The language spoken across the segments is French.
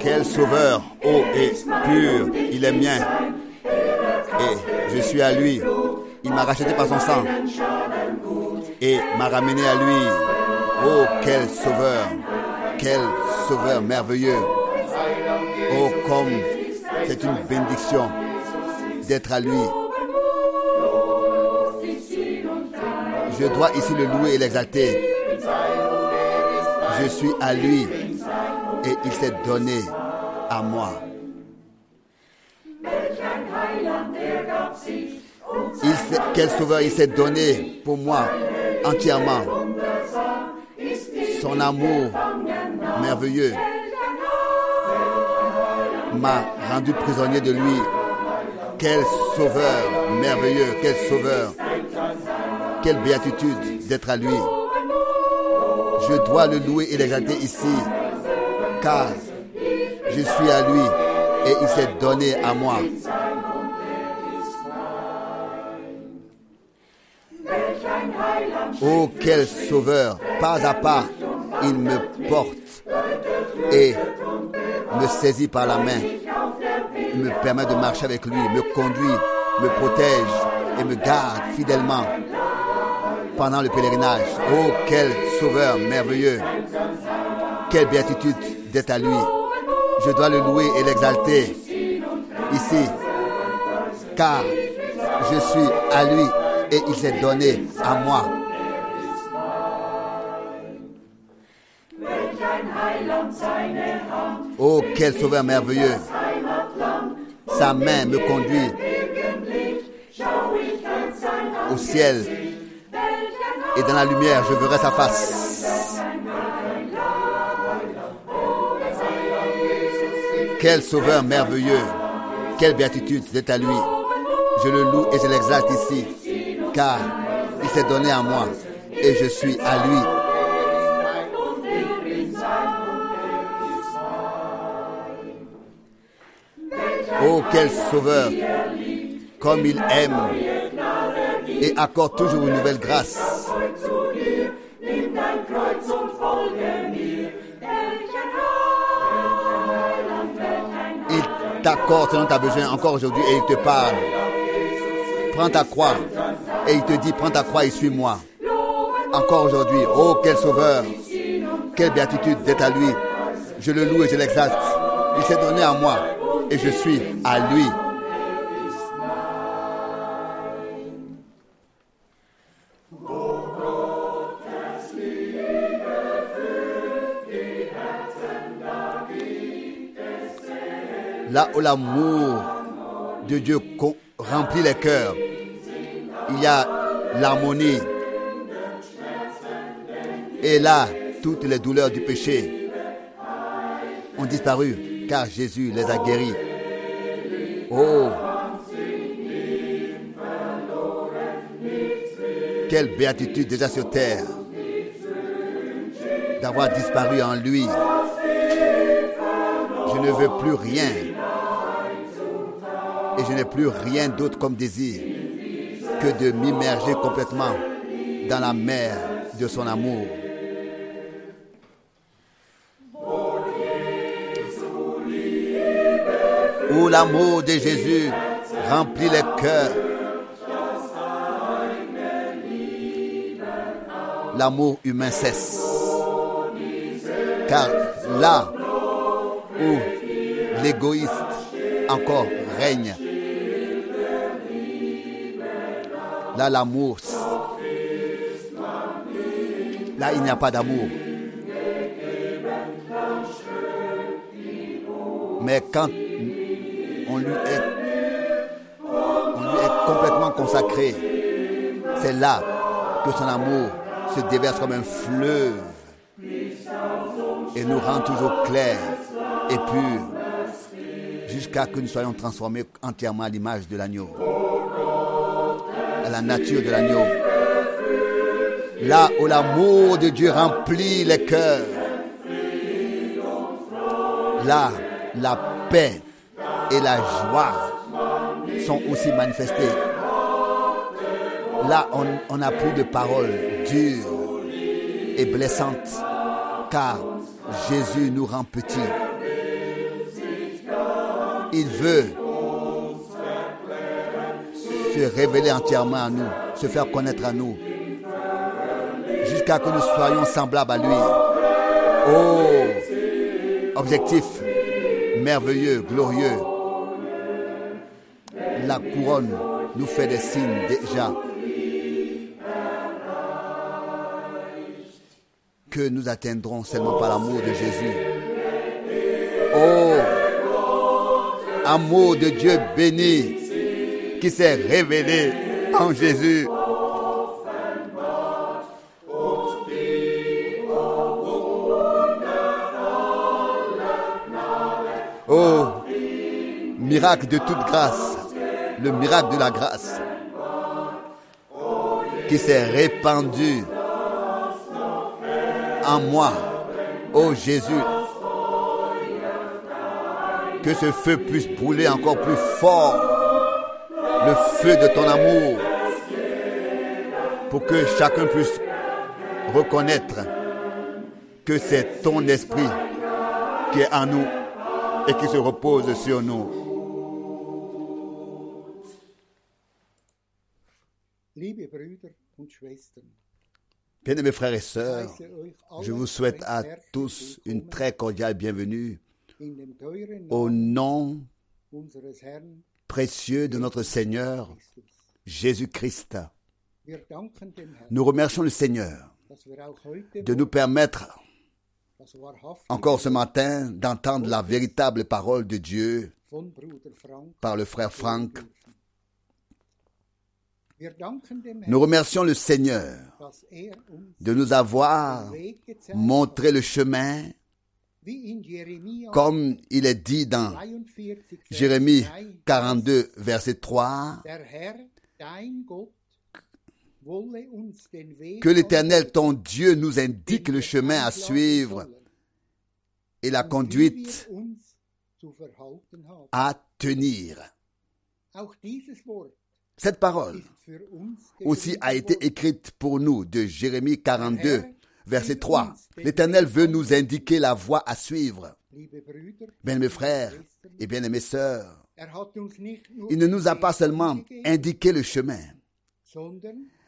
Quel sauveur, haut et pur, il est mien. Et je suis à lui. Il m'a racheté par son sang et m'a ramené à lui. Oh, quel sauveur, quel sauveur merveilleux. Oh, comme c'est une bénédiction d'être à lui. Je dois ici le louer et l'exalter. Je suis à lui et il s'est donné à moi. Quel sauveur il s'est donné pour moi entièrement? Son amour merveilleux m'a rendu prisonnier de lui. Quel sauveur merveilleux, quel sauveur. Quelle béatitude d'être à lui. Je dois le louer et l'exalter ici, car je suis à lui et il s'est donné à moi. Oh, quel sauveur, pas à pas, il me porte et me saisit par la main, Il me permet de marcher avec lui, me conduit, me protège et me garde fidèlement pendant le pèlerinage. Oh, quel sauveur merveilleux, quelle béatitude d'être à lui. Je dois le louer et l'exalter ici, car je suis à lui et il s'est donné à moi. Oh, quel sauveur merveilleux. Sa main me conduit au ciel et dans la lumière, je verrai sa face. Quel sauveur merveilleux. Quelle béatitude d'être à lui. Je le loue et je l'exalte ici, car il s'est donné à moi et je suis à lui. Oh, quel sauveur, comme il aime et accorde toujours une nouvelle grâce. T'accorde selon ta besoin encore aujourd'hui et il te parle. Prends ta croix et il te dit prends ta croix et suis-moi. Encore aujourd'hui, oh quel sauveur, quelle béatitude d'être à lui. Je le loue et je l'exalte. Il s'est donné à moi et je suis à lui. Là où l'amour de Dieu remplit les cœurs, il y a l'harmonie. Et là, toutes les douleurs du péché ont disparu car Jésus les a guéris. Oh, quelle béatitude déjà sur terre d'avoir disparu en lui. Je ne veux plus rien et je n'ai plus rien d'autre comme désir que de m'immerger complètement dans la mer de son amour. Où l'amour de Jésus remplit les cœurs. L'amour humain cesse. Car là où l'égoïste encore là l'amour, là il n'y a pas d'amour. Mais quand on lui est, on lui est complètement consacré, c'est là que son amour se déverse comme un fleuve et nous rend toujours clairs et purs jusqu'à que nous soyons transformés entièrement à l'image de l'agneau, à la nature de l'agneau. Là où l'amour de Dieu remplit les cœurs, là la paix et la joie sont aussi manifestées. Là, on- n'a plus de paroles dures et blessantes, car Jésus nous rend petits. Il veut se révéler entièrement à nous, se faire connaître à nous, jusqu'à que nous soyons semblables à lui. Oh, objectif merveilleux, glorieux. La couronne nous fait des signes déjà que nous atteindrons seulement par l'amour de Jésus. Oh, amour de Dieu béni qui s'est révélé en Jésus. Oh, miracle de toute grâce, le miracle de la grâce qui s'est répandu en moi. Oh Jésus, que ce feu puisse brûler encore plus fort, le feu de ton amour, pour que chacun puisse reconnaître que c'est ton esprit qui est en nous et qui se repose sur nous. Bien-aimés frères et sœurs, je vous souhaite à tous une très cordiale bienvenue au nom précieux de notre Seigneur. Jésus-Christ. Nous remercions le Seigneur de nous permettre encore ce matin d'entendre la véritable parole de Dieu par le frère Frank. Nous remercions le Seigneur er de nous avoir montré le chemin comme il est dit dans 43, Vers Jérémie 3, 42, verset 3, Der Herr, dein Gott, wolle uns den Weg que l'Éternel, ton Dieu, nous indique le chemin à suivre et la conduite à tenir. Cette parole aussi a été écrite pour nous de Jérémie 42, verset 3. L'Éternel veut nous indiquer la voie à suivre. Liebe Brüder, Bien mes liebe frères et bien mes sœurs, il ne nous a pas seulement indiqué le chemin,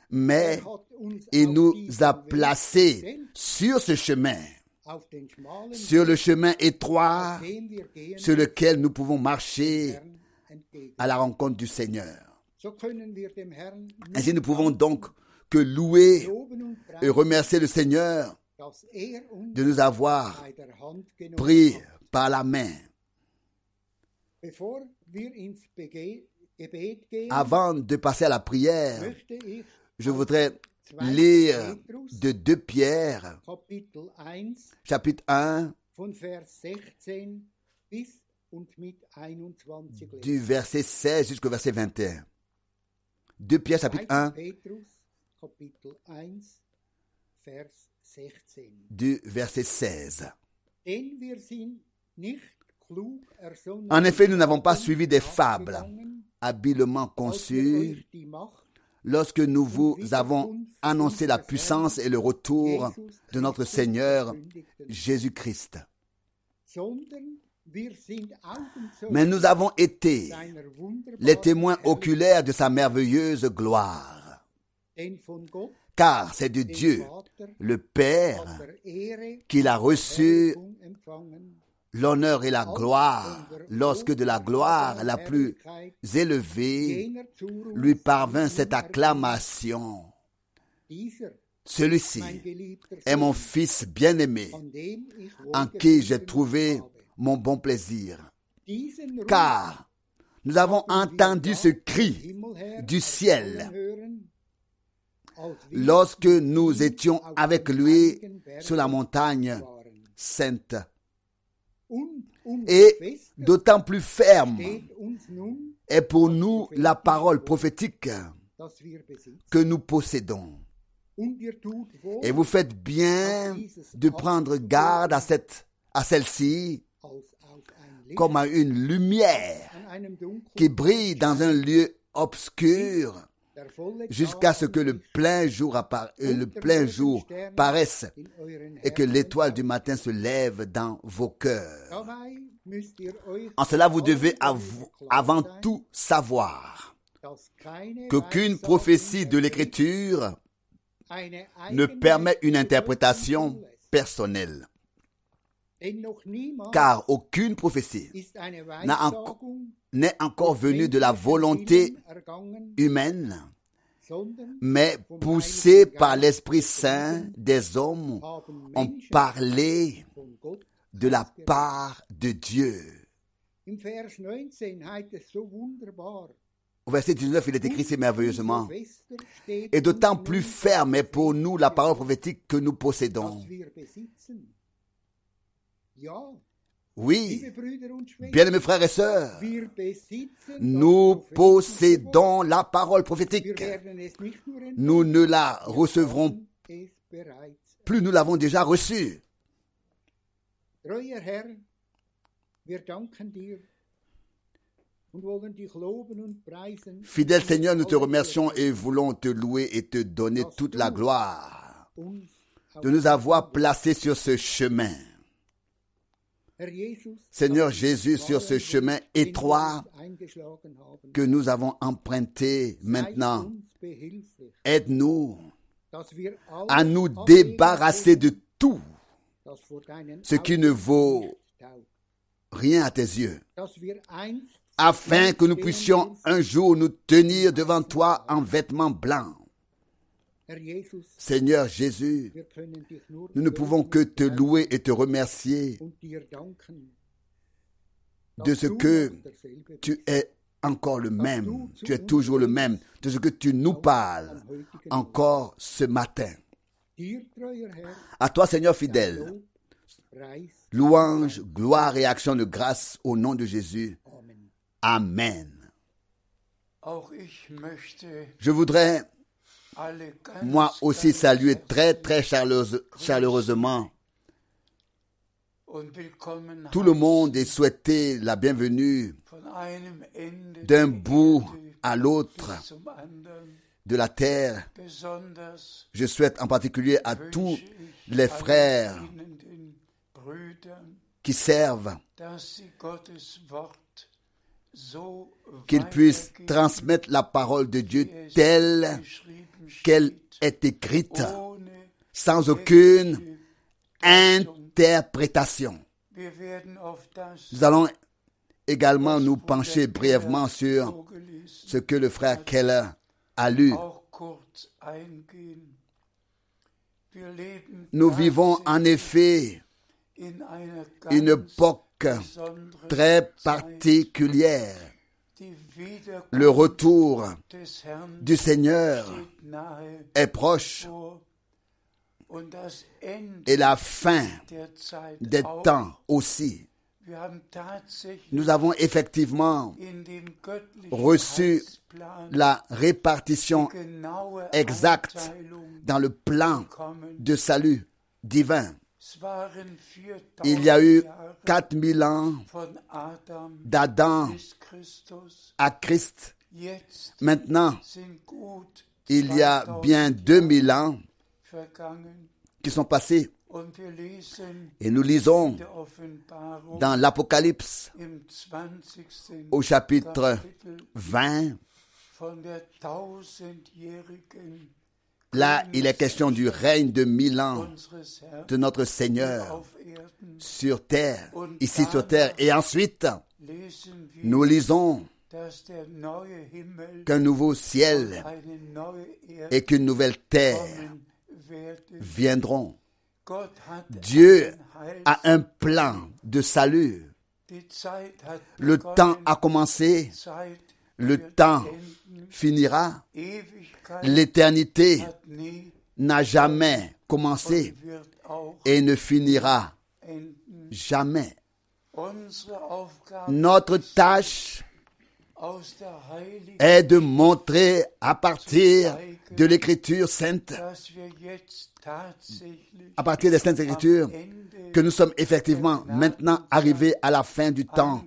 mais il nous a placés sur ce chemin, sur le chemin étroit sur lequel nous pouvons marcher à la rencontre du Seigneur. Ainsi nous pouvons donc que louer et remercier le Seigneur de nous avoir pris par la main. Avant de passer à la prière, je voudrais 2. lire de 2 Pierre, Kapitel 1 chapitre 1, von Vers 16 bis und mit 21 lesen. du verset 16 jusqu'au verset 21. 2 Pierre, chapitre 2. 1, Petrus, Kapitel 1, Vers 16. du verset 16. Denn wir sind nicht klug ersonnen En effet, nous n'avons pas haben suivi des fables habilement conçues lorsque nous vous avons annoncé la puissance et le retour de notre Seigneur Jésus-Christ. Mais nous avons été les témoins oculaires de sa merveilleuse gloire. Car c'est de Dieu, le Père, qu'il a reçu l'honneur et la gloire lorsque de la gloire la plus élevée lui parvint cette acclamation. Celui-ci est mon fils bien-aimé en qui j'ai trouvé mon bon plaisir. Car nous avons entendu ce cri du ciel lorsque nous étions avec lui sur la montagne sainte. Et d'autant plus ferme est pour nous la parole prophétique que nous possédons. Et vous faites bien de prendre garde à, à celle-ci comme à une lumière qui brille dans un lieu obscur jusqu'à ce que le plein jour, appara- euh, le plein jour paraisse et que l'étoile du matin se lève dans vos cœurs. En cela, vous devez avant tout savoir qu'aucune prophétie de l'écriture ne permet une interprétation personnelle. Car aucune prophétie n'est encore venue de la volonté humaine, mais poussée par l'Esprit Saint, des hommes ont parlé de la part de Dieu. Im Vers 19 heißt es so wunderbar. Au verset 19, il est écrit si merveilleusement. Et d'autant plus ferme est pour nous la parole prophétique que nous possédons. Oui, bien mes frères et sœurs, nous possédons la parole prophétique. Nous ne la recevrons plus, nous l'avons déjà reçue. Fidèle Seigneur, nous te remercions et voulons te louer et te donner toute la gloire. de nous avoir placés sur ce chemin. Seigneur Jésus, sur ce chemin étroit que nous avons emprunté maintenant, aide-nous à nous débarrasser de tout ce qui ne vaut rien à tes yeux, afin que nous puissions un jour nous tenir devant toi en vêtements blancs. Seigneur Jésus, nous ne pouvons que te louer et te remercier de ce que tu es encore le même, tu es toujours le même, de ce que tu nous parles encore ce matin. À toi Seigneur fidèle, louange, gloire et action de grâce au nom de Jésus. Amen. Je voudrais moi aussi saluer très très chaleureuse- chaleureusement tout le monde et souhaiter la bienvenue d'un bout à l'autre de la terre. Je souhaite en particulier à tous les frères qui servent qu'ils puissent transmettre la parole de Dieu telle qu'elle est écrite, sans aucune interprétation. Nous allons également nous pencher brièvement sur ce que le frère Keller a lu. Nous vivons en effet une époque très particulière. Le retour du Seigneur est proche et la fin des temps aussi. Nous avons effectivement reçu la répartition exacte dans le plan de salut divin. Es waren 4000 Il y a eu Jahre 4000 ans d'Adam à Christ. Maintenant, il y a 2000 bien 2000 ans qui sont passés et nous lisons dans l'Apocalypse im 20. au chapitre Kapitel 20. Là, il est question du règne de mille ans de notre Seigneur sur terre, ici sur terre. Et ensuite, nous lisons qu'un nouveau ciel et qu'une nouvelle terre viendront. Dieu a un plan de salut. Le temps a commencé, le temps finira. L'éternité n'a jamais commencé et ne finira jamais. Notre tâche est de montrer à partir de l'écriture sainte, à partir des saintes écritures, que nous sommes effectivement maintenant arrivés à la fin du temps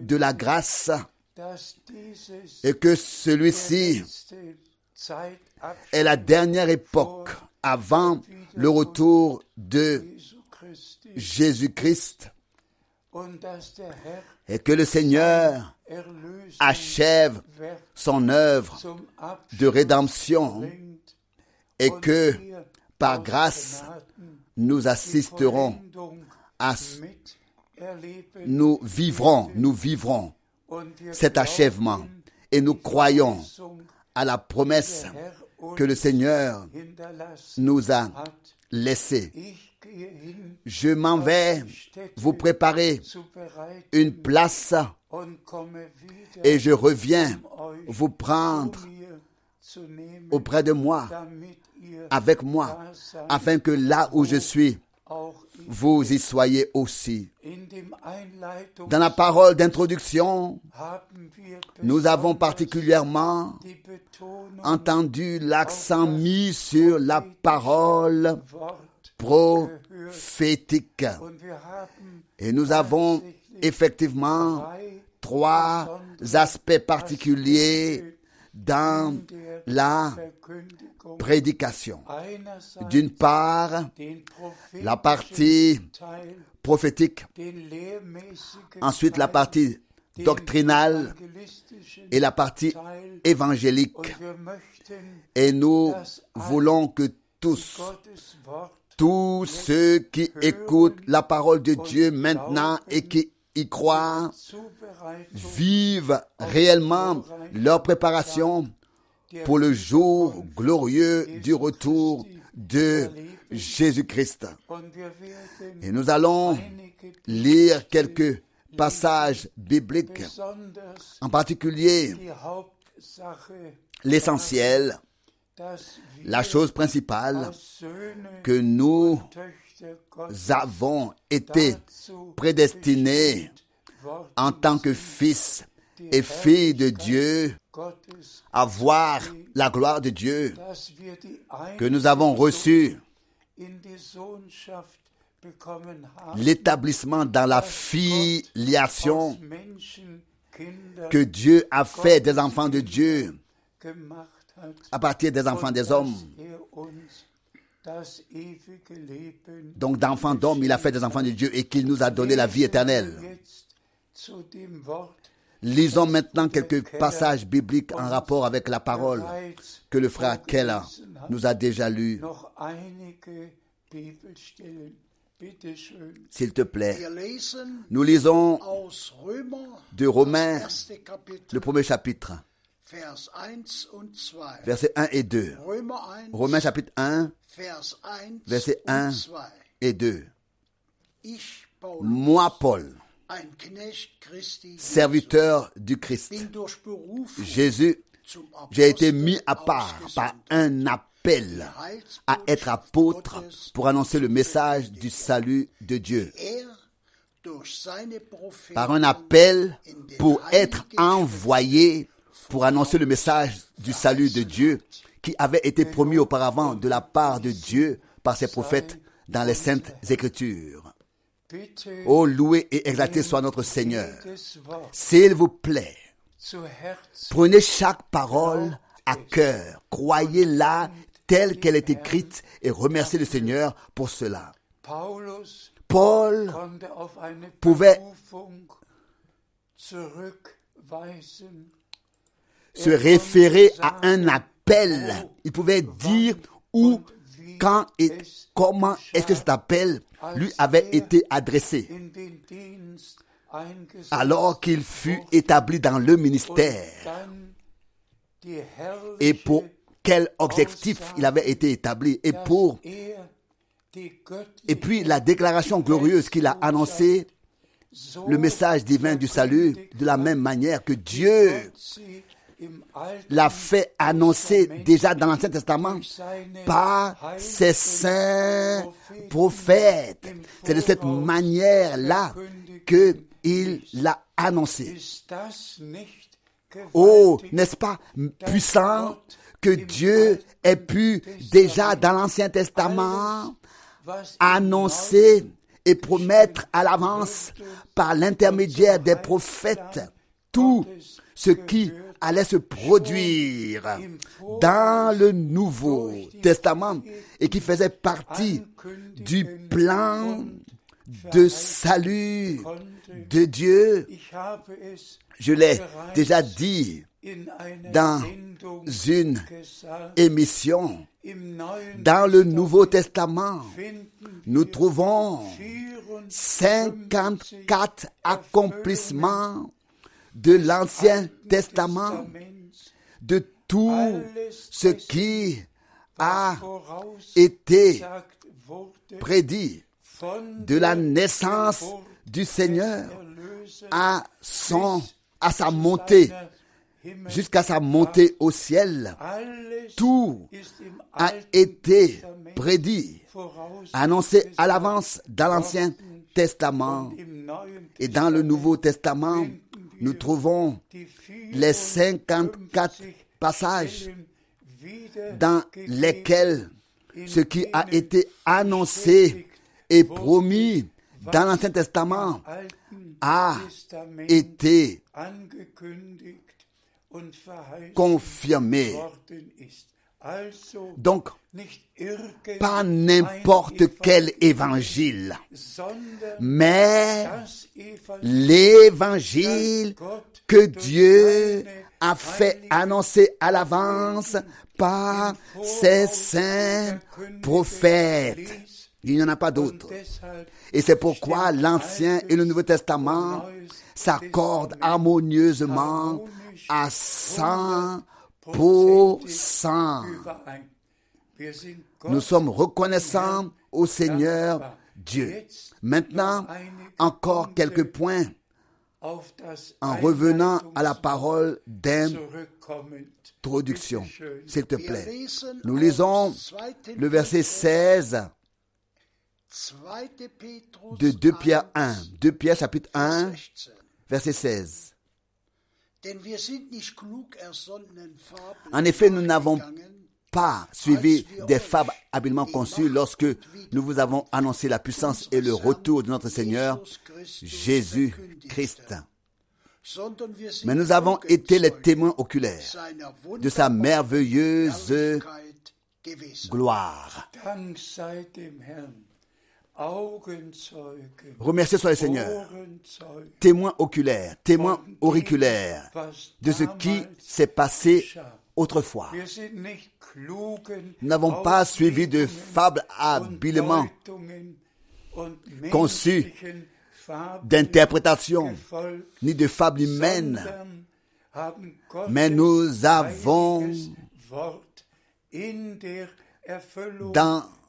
de la grâce et que celui-ci est la dernière époque avant le retour de Jésus-Christ. Et que le Seigneur achève son œuvre de rédemption. Et que par grâce nous assisterons à nous vivrons, nous vivrons cet achèvement et nous croyons à la promesse que le Seigneur nous a laissée. Je m'en vais vous préparer une place et je reviens vous prendre auprès de moi, avec moi, afin que là où je suis, vous y soyez aussi. Dans la parole d'introduction, nous avons particulièrement entendu l'accent mis sur la parole prophétique. Et nous avons effectivement trois aspects particuliers dans la prédication. D'une part, la partie prophétique, ensuite la partie doctrinale et la partie évangélique. Et nous voulons que tous, tous ceux qui écoutent la parole de Dieu maintenant et qui y croient, vivent réellement leur préparation pour le jour glorieux du retour de Jésus-Christ. Et nous allons lire quelques passages bibliques, en particulier l'essentiel, la chose principale que nous avons été prédestinés en tant que fils et filles de Dieu à voir la gloire de Dieu que nous avons reçu in die Sohnschaft bekommen haben, l'établissement dans la filiation que Dieu a fait des enfants de Dieu à partir des enfants des hommes. Donc d'enfants d'hommes, il a fait des enfants de Dieu et qu'il nous a donné la vie éternelle. Lisons maintenant quelques passages bibliques en rapport avec la parole que le frère Keller nous a déjà lu. S'il te plaît. Nous lisons de Romains, le premier chapitre, Vers 1 und 2. versets 1 et 2. Römer 1, Romains chapitre 1 Vers 1 Verset 1. und 2. et 2. Ich, Paulus, Moi, Paul, serviteur du Christ, Jésus, j'ai été mis à part par un appel à être apôtre pour annoncer le message du salut de Dieu. Er Par un appel pour être envoyé pour annoncer le message du salut de Dieu qui avait été promis auparavant de la part de Dieu par ses prophètes dans les saintes écritures. Oh, loué et exalté soit notre Seigneur. S'il vous plaît, Prenez chaque parole à cœur, croyez-la telle qu'elle est écrite et remerciez le Seigneur pour cela. Paul Pouvait-. Se référer à un appel. Il pouvait dire où, quand et comment est-ce que cet appel lui avait été adressé. Alors qu'il fut établi dans le ministère. Et pour quel objectif il avait été établi? Et pour et puis la déclaration glorieuse qu'il a annoncée le message divin du salut de la même manière que Dieu L'a fait annoncer déjà dans l'Ancien Testament par ses saints prophètes. C'est de cette manière-là que il l'a annoncé. Oh, n'est-ce pas puissant que Dieu ait pu déjà dans l'Ancien Testament annoncer et promettre à l'avance par l'intermédiaire des prophètes tout ce qui allait se produire dans le Nouveau Testament et qui faisait partie du plan de salut de Dieu. Je l'ai déjà dit dans une émission. Dans le Nouveau Testament, nous trouvons 54 54 accomplissements de l'Ancien Testament, de tout ce qui a été prédit de la naissance du Seigneur à sa montée, jusqu'à sa montée au ciel. Tout a été prédit, annoncé à l'avance dans l'Ancien Testament. Et dans le Nouveau Testament, nous trouvons les 54 54 passages dans lesquels ce qui a été annoncé et promis dans l'Ancien Testament a été confirmé. Donc, pas n'importe quel évangile, mais l'évangile que Dieu a fait annoncer à l'avance par ses saints prophètes. Il n'y en a pas d'autres. Et c'est pourquoi l'Ancien et le Nouveau Testament s'accordent harmonieusement à 100%. Wir sind Nous sommes reconnaissants au Seigneur Dieu. Maintenant, encore quelques points en revenant à la parole d'introduction. S'il te plaît. Nous lisons 2. le verset Petrus, 16 2. Petrus de 2 Pierre 1, 1. 2 Pierre chapitre 1, 16. verset 16. En effet, nous n'avons pas suivi des fables habilement conçues lorsque nous vous avons annoncé la puissance et le retour de notre Seigneur Jésus-Christ. Mais nous avons été les témoins oculaires de sa merveilleuse gloire. Remerciez soit le Seigneur. Von dem, auriculaires was de ce qui s'est passé autrefois. Nous n'avons pas suivi de fables habilement conçues menschlichen Fabeln d'interprétation, gefolgt, ni de fables humaines, mais nous avons dans.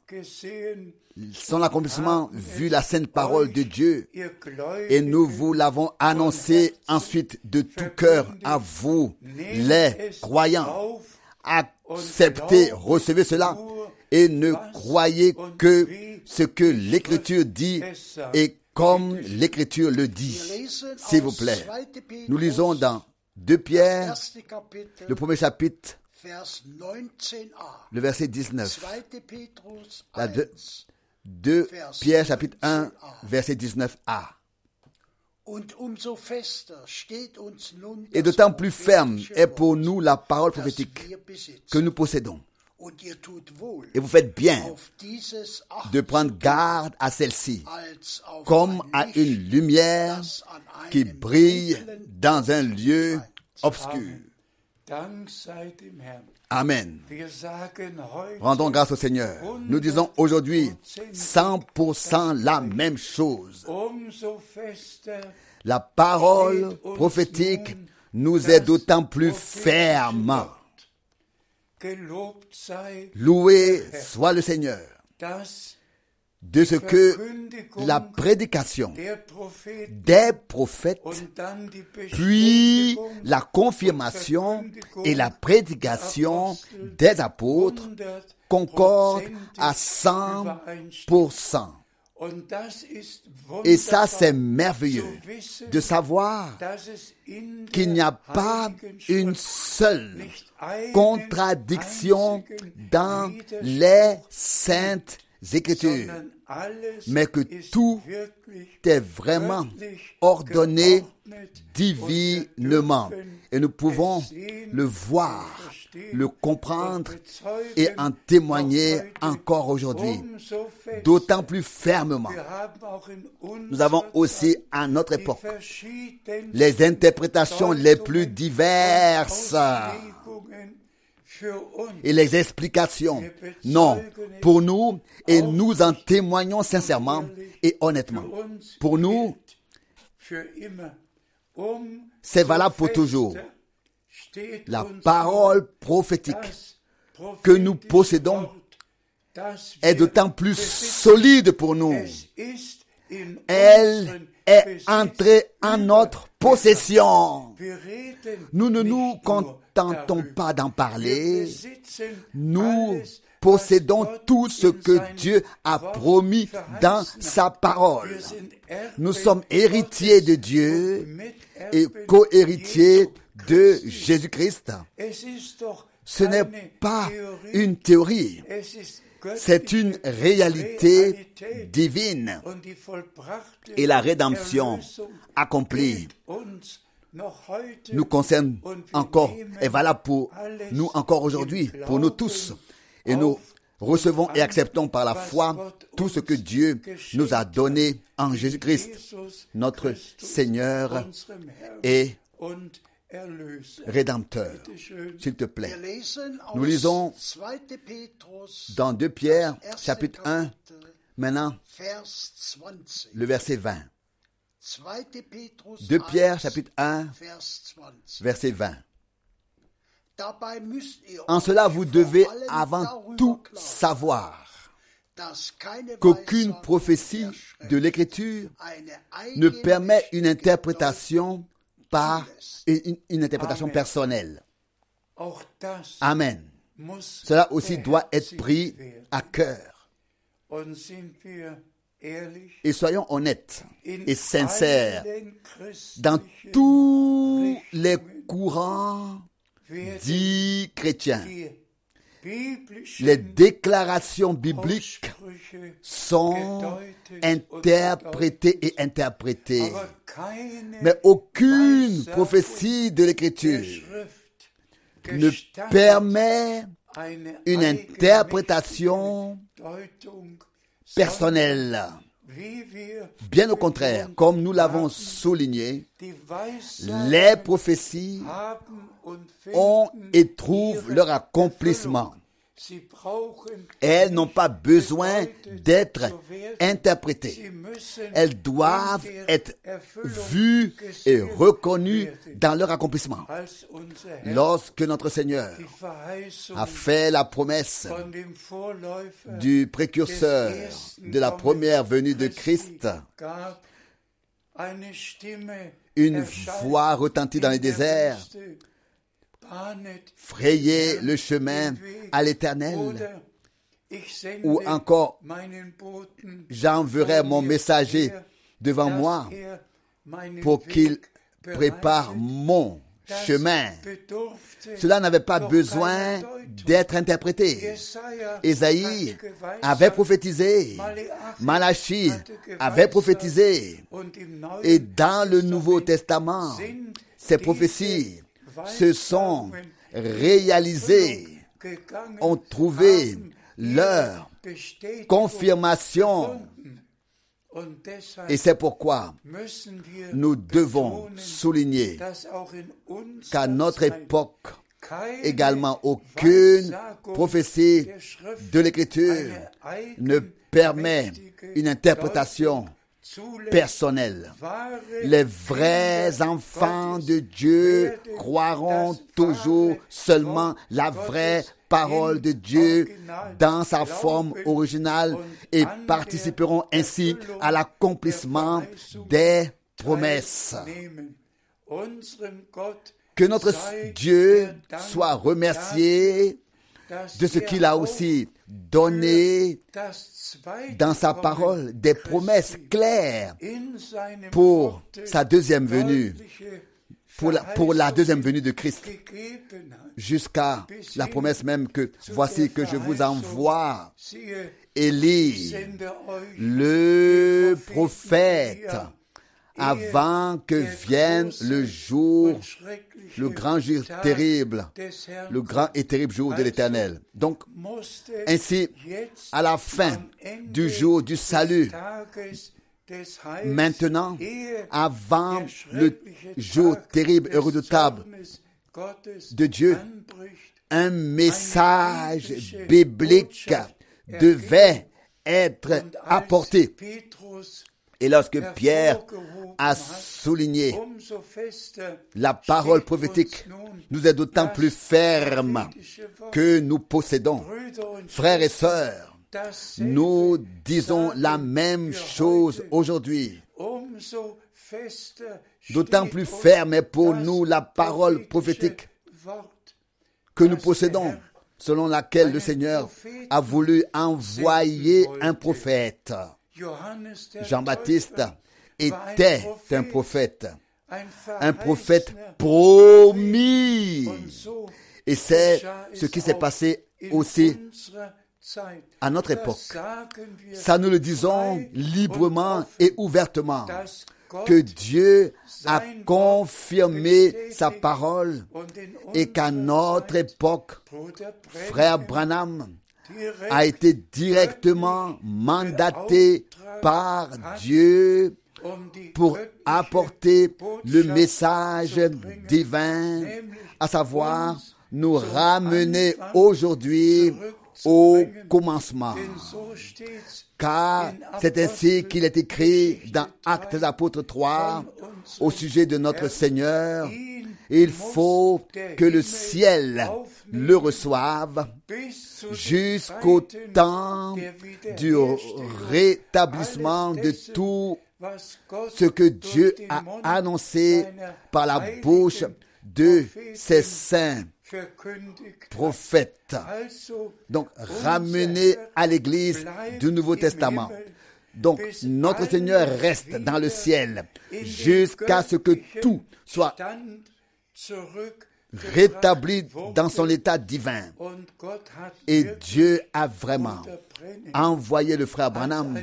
Son accomplissement vu la sainte parole de Dieu et nous vous l'avons annoncé ensuite de tout cœur à vous, les croyants. Acceptez, recevez cela et ne croyez que ce que l'Écriture dit et comme l'Écriture le dit. S'il vous plaît. 2. Petrus, Nous lisons dans 2 Pierre, le premier chapitre, Vers 19a. Le verset 19. 2. Petrus La 1. deux- 2 Pierre chapitre 1, verset 19a. Und umso fester steht uns nun Et d'autant plus ferme est pour nous la parole prophétique que nous possédons. Et vous faites bien de prendre garde à celle-ci, comme à une lumière qui brille dans un lieu obscur. Amen. Rendons grâce au Seigneur. Nous disons aujourd'hui 100% la même chose. La parole prophétique nous est d'autant plus ferme. Loué soit le Seigneur de ce que la prédication des prophètes, puis la confirmation et la prédication des apôtres concordent à 100%. Und das ist Et ça, c'est merveilleux de savoir qu'il n'y a pas une seule contradiction dans les saintes Écritures, mais que tout est vraiment ordonné divinement. Et nous pouvons le voir, le comprendre et en témoigner encore aujourd'hui, d'autant plus fermement. Nous avons aussi à notre époque les interprétations les plus diverses et les explications. Non, pour nous, et nous en témoignons sincèrement et honnêtement. Pour nous, c'est valable pour toujours. La parole prophétique que nous possédons est d'autant plus solide pour nous. Elle est entrée en notre possession. Nous ne nous darüber. pas d'en parler. Nous possédons tout ce que Dieu a promis dans sa parole. Nous sommes héritiers de Dieu et co-héritiers de. Jésus-Christ. Ce n'est pas une théorie, c'est une réalité divine et la rédemption accomplie nous concerne encore, est valable pour nous encore aujourd'hui, pour nous tous. Et nous recevons et acceptons par la foi tout ce que Dieu nous a donné en Jésus-Christ, notre Seigneur et. Rédempteur. S'il te plaît. Nous lisons 2. Petrus, Dans 2 Pierre, chapitre 1, Kapitel, maintenant Vers 20. le verset 20. 2. Petrus 2 Pierre, 1, chapitre 1, Vers 20. verset 20. Dabei müsst ihr En cela, vous devez avant tout savoir qu'aucune prophétie de l'Écriture ne permet une interprétation par une, une interprétation personnelle. Amen. Cela aussi doit être pris à cœur. Et soyons honnêtes et sincères. Dans tous les courants dits chrétiens, les déclarations bibliques sont interprétées et interprétées. Mais aucune prophétie de l'Écriture ne permet une interprétation Wir Bien au contraire, comme nous l'avons souligné, les prophéties ont et trouvent leur accomplissement. Elles n'ont pas besoin d'être interprétées. Elles doivent être vues et reconnues dans leur accomplissement. Lorsque notre Seigneur a fait la promesse du précurseur de la première venue de Christ, une voix retentit dans les déserts, Frayez le chemin à l'éternel. Ou encore, j'enverrai mon messager devant moi pour qu'il prépare mon chemin. Cela n'avait pas besoin d'être interprété. Ésaïe avait prophétisé. Malachi Malachi hatte geweissagt, avait prophétisé. Et dans le Nouveau Testament ces prophéties se sont gegangen, ont trouvé leur confirmation. Et c'est pourquoi nous devons souligner qu'à notre époque, également aucune prophétie de l'Écriture ne permet une interprétation Wahre Les vrais enfants de Dieu croiront toujours seulement la vraie parole de Dieu dans sa forme originale et participeront ainsi à l'accomplissement des promesses. Que notre Dieu soit remercié de ce qu'il a aussi donné dans sa parole des promesses claires pour sa deuxième venue. pour la, deuxième venue de Christ, jusqu'à la promesse même que voici que je vous envoie Élie, le prophète, avant que vienne le jour, le grand jour terrible, le grand et terrible jour de l'éternel. Donc, ainsi, à la fin du jour du salut, maintenant, avant le jour terrible et redoutable de Dieu, un message biblique devait être apporté. Et lorsque Pierre a souligné la parole prophétique, nous est d'autant plus ferme que nous possédons, frères et sœurs, nous disons la même chose aujourd'hui. D'autant plus ferme est pour nous la parole prophétique que nous possédons, selon laquelle le Seigneur a voulu envoyer un prophète. Jean-Baptiste était un prophète, un prophète promis. Et c'est ce qui s'est passé aussi à notre époque. Ça, nous le disons librement et ouvertement, que Dieu a confirmé sa parole et qu'à notre époque, frère Branham a été directement mandaté par Dieu die pour apporter le message divin, à savoir nous ramener aujourd'hui au commencement. Car c'est ainsi qu'il est écrit dans 3 Actes Apôtres 3 von unserem au sujet de notre. Seigneur. Il faut que le ciel le reçoive jusqu'au temps du rétablissement de tout ce que Dieu a annoncé par la bouche de ses saints prophètes. Donc, Herr à l'Église du Nouveau Testament. Donc, notre Seigneur reste dans le ciel jusqu'à ce que tout soit rétabli dans son état divin. Et Dieu a vraiment envoyé le frère Branham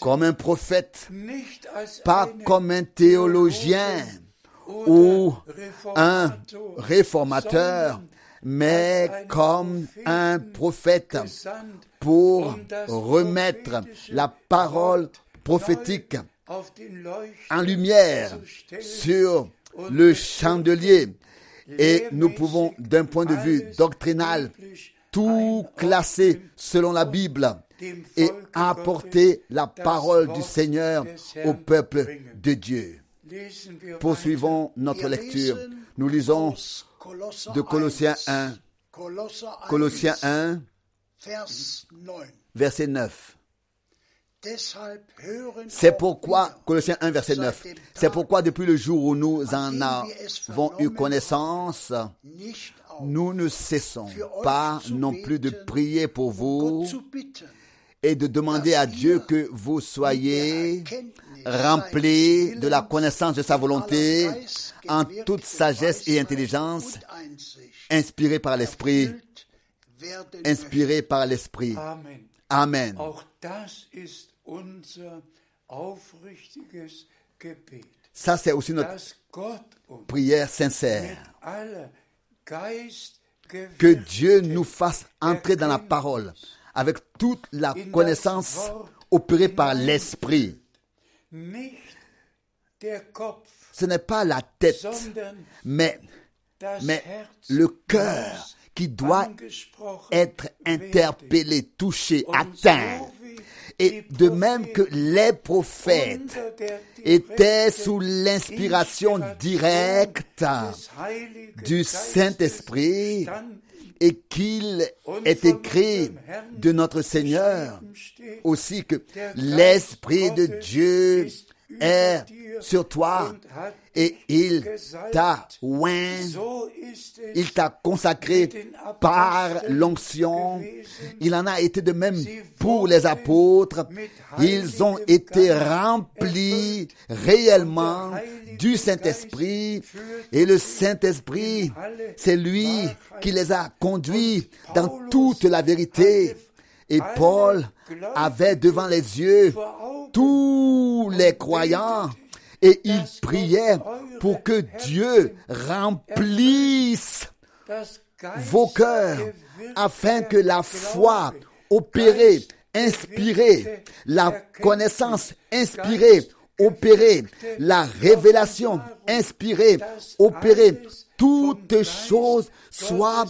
comme un prophète, pas comme un théologien ou un réformateur, mais comme un prophète pour um remettre la parole prophétique en lumière sur le chandelier. Et nous pouvons, d'un point de vue doctrinal, tout classer selon la Bible et apporter la parole du Seigneur au peuple de Dieu. Poursuivons notre lecture. Nous lisons de Colossiens 1, 1, Kolosser 1, Colossiens 1, Vers 9. verset 9. C'est pourquoi, Colossiens 1, verset 9, c'est pourquoi depuis le jour où nous en avons eu connaissance, nous ne cessons pas non plus de prier pour um vous et de demander à Dieu que vous soyez remplis de la connaissance de sa volonté en toute sagesse et intelligence, inspirés par l'Esprit, inspirés par l'Esprit. Amen. Amen. Ça, c'est aussi notre prière sincère. Que Dieu nous fasse entrer dans la parole avec toute la connaissance opérée par l'Esprit. Ce n'est pas la tête, mais, mais le cœur qui doit être interpellé, touché, atteint. Et de même que les prophètes étaient sous l'inspiration Inspiration directe du Saint-Esprit et qu'il est écrit de notre Seigneur aussi que l'Esprit de Dieu est sur toi et il t'a oint, il t'a consacré par l'onction. Il en a été de même pour les apôtres. Ils ont été remplis réellement du Saint-Esprit et le Saint-Esprit, c'est lui qui les a conduits dans toute la vérité. Et Paul avait devant les yeux tous les croyants. et il priait pour que Dieu remplisse vos cœurs afin que la foi opérée, inspirée, la connaissance inspirée, opérée, la révélation inspirée, opérée, toutes choses soient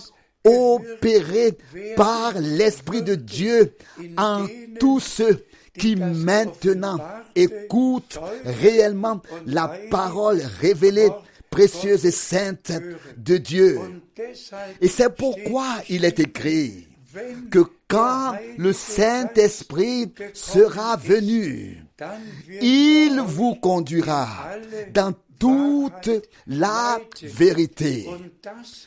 opérées par l'Esprit de Dieu en tous ceux qui maintenant écoutent réellement la parole révélée, précieuse et sainte de Dieu. Et c'est pourquoi il est écrit que quand le Saint-Esprit sera venu, il vous conduira dans toute la vérité.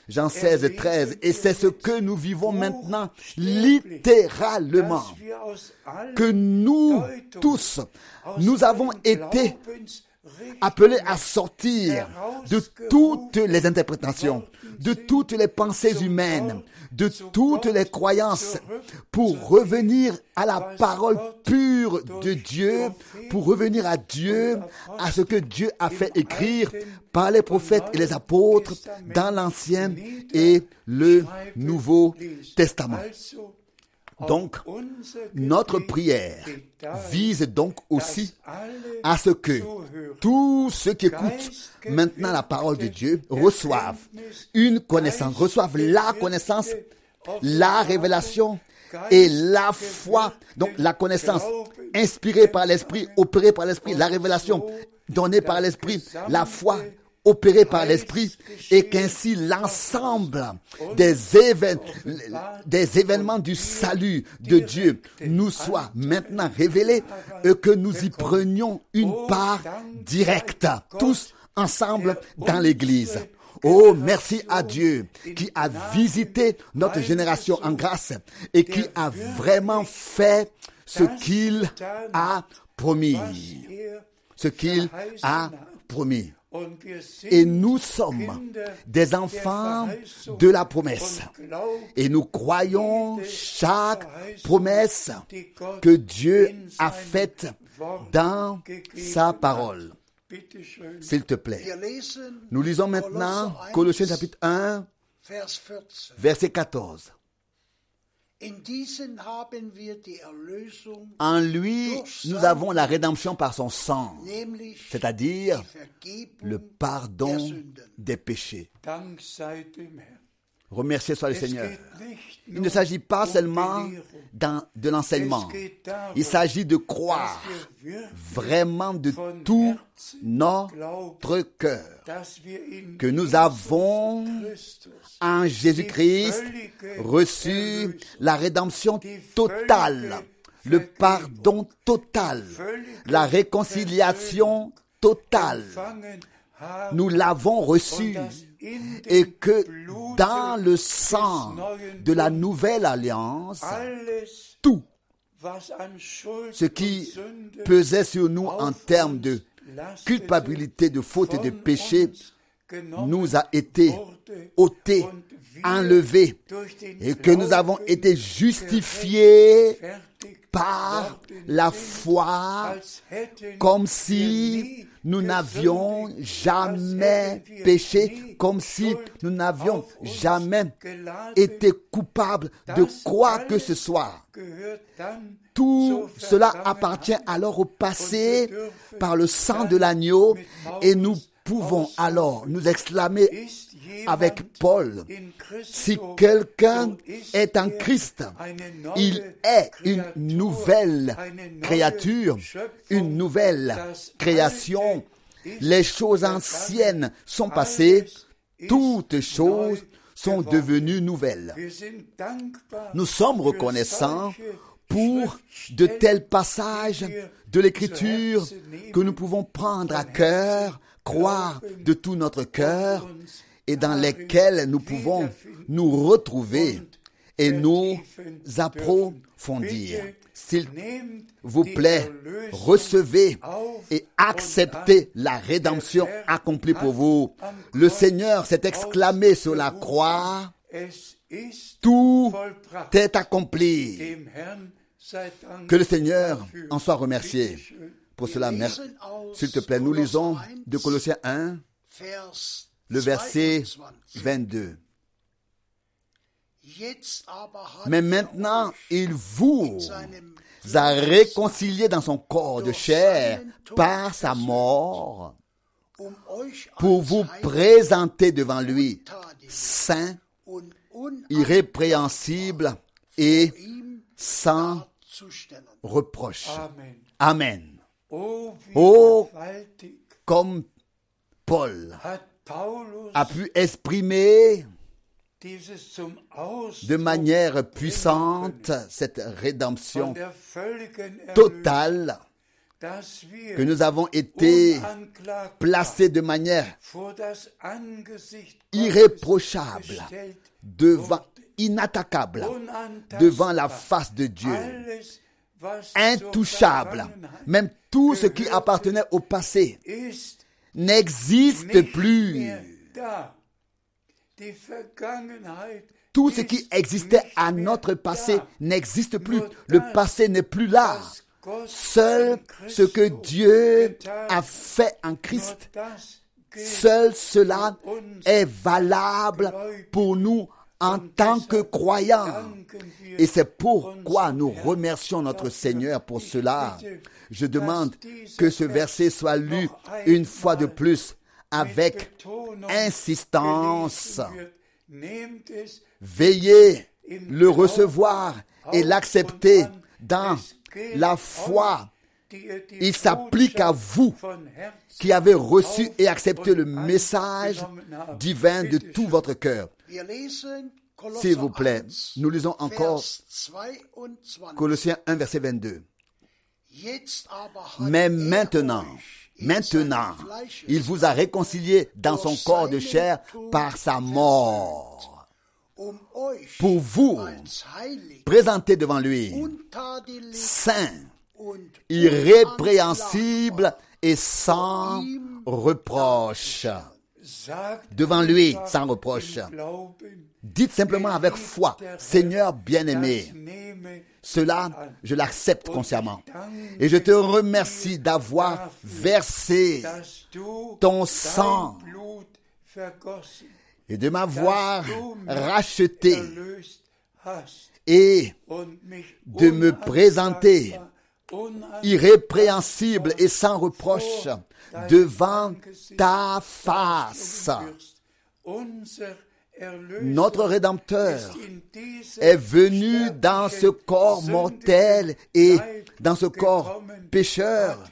Jean 16 et 13. Et c'est ce que nous vivons maintenant littéralement. Que nous tous, nous avons été appelés à sortir de toutes les interprétations, de toutes les pensées humaines, de toutes les croyances, pour revenir à la parole pure de Dieu, pour revenir à Dieu, à ce que Dieu a fait écrire par les prophètes et les apôtres dans l'Ancien et le Nouveau Testament. Donc, notre prière vise donc aussi à ce que tous ceux qui écoutent maintenant la parole de Dieu reçoivent une connaissance, reçoivent la connaissance, la révélation et la foi. Donc la connaissance inspirée par l'Esprit, opérée par l'Esprit, la révélation donnée par l'Esprit, la foi opérée par l'Esprit et qu'ainsi l'ensemble des, évén- des événements du salut de Dieu nous soit maintenant révélé et que nous y prenions une part directe, tous ensemble dans l'Église. Oh, merci à Dieu qui a visité notre génération en grâce et qui a vraiment fait ce qu'il a promis. Ce qu'il a promis. Et nous sommes des enfants de la promesse. Et nous croyons chaque promesse que Dieu a faite dans sa parole. S'il te plaît. Nous lisons maintenant Colossiens chapitre 1, Vers 14. verset 14. En lui, nous avons la rédemption par son sang, c'est-à-dire le pardon des péchés. Remerciez soit le Seigneur. Il ne s'agit pas seulement de l'enseignement. Il s'agit de croire vraiment de tout notre cœur que nous avons en Jésus-Christ reçu la rédemption totale, le pardon total, la réconciliation totale. Nous l'avons reçu. Et que dans le sang de la nouvelle alliance, tout ce qui pesait sur nous en termes de culpabilité, de faute et de péché, nous a été ôté, enlevé, et que nous avons été justifiés par la foi, comme si nous n'avions jamais péché, comme si nous n'avions jamais été coupables de quoi que ce soit. Tout cela appartient alors au passé par le sang de l'agneau et nous pouvons alors nous exclamer avec Paul, si quelqu'un est en er Christ, il est une nouvelle créature, une nouvelle création. Les choses anciennes sont passées, toutes choses sont devenues nouvelles. Nous sommes reconnaissants pour de tels passages de l'Écriture que nous pouvons prendre à cœur, croire de tout notre cœur et dans lesquels nous pouvons nous retrouver et nous approfondir. S'il vous plaît, recevez et acceptez la rédemption accomplie pour vous. Le Seigneur s'est exclamé sur la croix, tout est accompli. Que le Seigneur en soit remercié. Pour cela, merci. S'il te plaît, nous lisons de Colossiens 1, le verset 22. Mais maintenant, il vous a réconcilié dans son corps de chair par sa mort pour vous présenter devant lui saint, irrépréhensible et sans reproche. Amen. Oh, comme Paul a pu exprimer de manière puissante cette rédemption totale que nous avons été placés de manière irréprochable devant inattaquable devant la face de Dieu intouchable même tout ce qui appartenait au passé n'existe plus tout ce qui existait à notre passé n'existe plus. Le passé n'est plus là. Seul ce que Dieu a fait en Christ, seul cela est valable pour nous en tant que croyants. Et c'est pourquoi nous remercions notre Seigneur pour cela. Je demande que ce verset soit lu une fois de plus avec insistance. Veillez le recevoir et l'accepter dans la foi. Il s'applique à vous qui avez reçu et accepté le message divin de tout votre cœur. S'il vous plaît, nous lisons encore Colossiens 1, verset 22. Mais maintenant, Maintenant, il vous a réconcilié dans son corps de chair par sa mort. Pour vous présenter devant lui, saint, irrépréhensible et sans reproche. Devant lui, sans reproche. Dites simplement avec foi, Seigneur bien-aimé, cela, je l'accepte consciemment. Et je te remercie d'avoir versé ton sang et de m'avoir racheté et de me présenter irrépréhensible et sans reproche devant ta face. Notre Rédempteur est venu dans ce corps mortel et dans ce corps pécheur.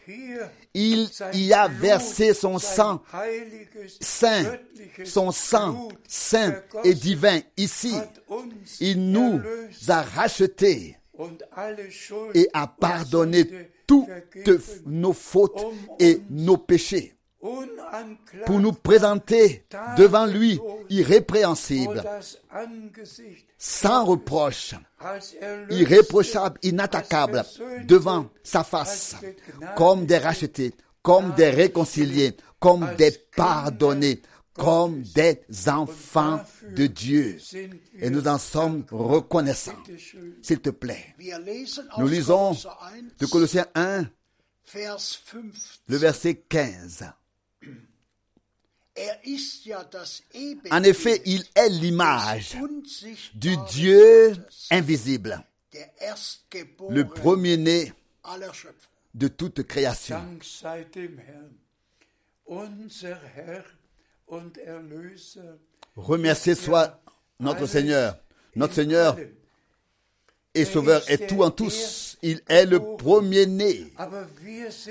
Il y a versé son sang saint, son sang saint et divin ici. Il nous a rachetés et a pardonné toutes nos fautes et nos péchés. pour nous présenter devant lui irrépréhensible, sans reproche, irréprochable, inattaquable, devant sa face, comme des rachetés, comme des réconciliés, comme des pardonnés, comme des enfants de Dieu. Et nous en sommes reconnaissants. S'il te plaît. Nous lisons de Colossiens 1, le verset 15. En effet, il est l'image du Dieu invisible, le premier-né de toute création. Remerciez soit notre Seigneur, notre Seigneur et Sauveur est tout en tous. Il est le premier-né.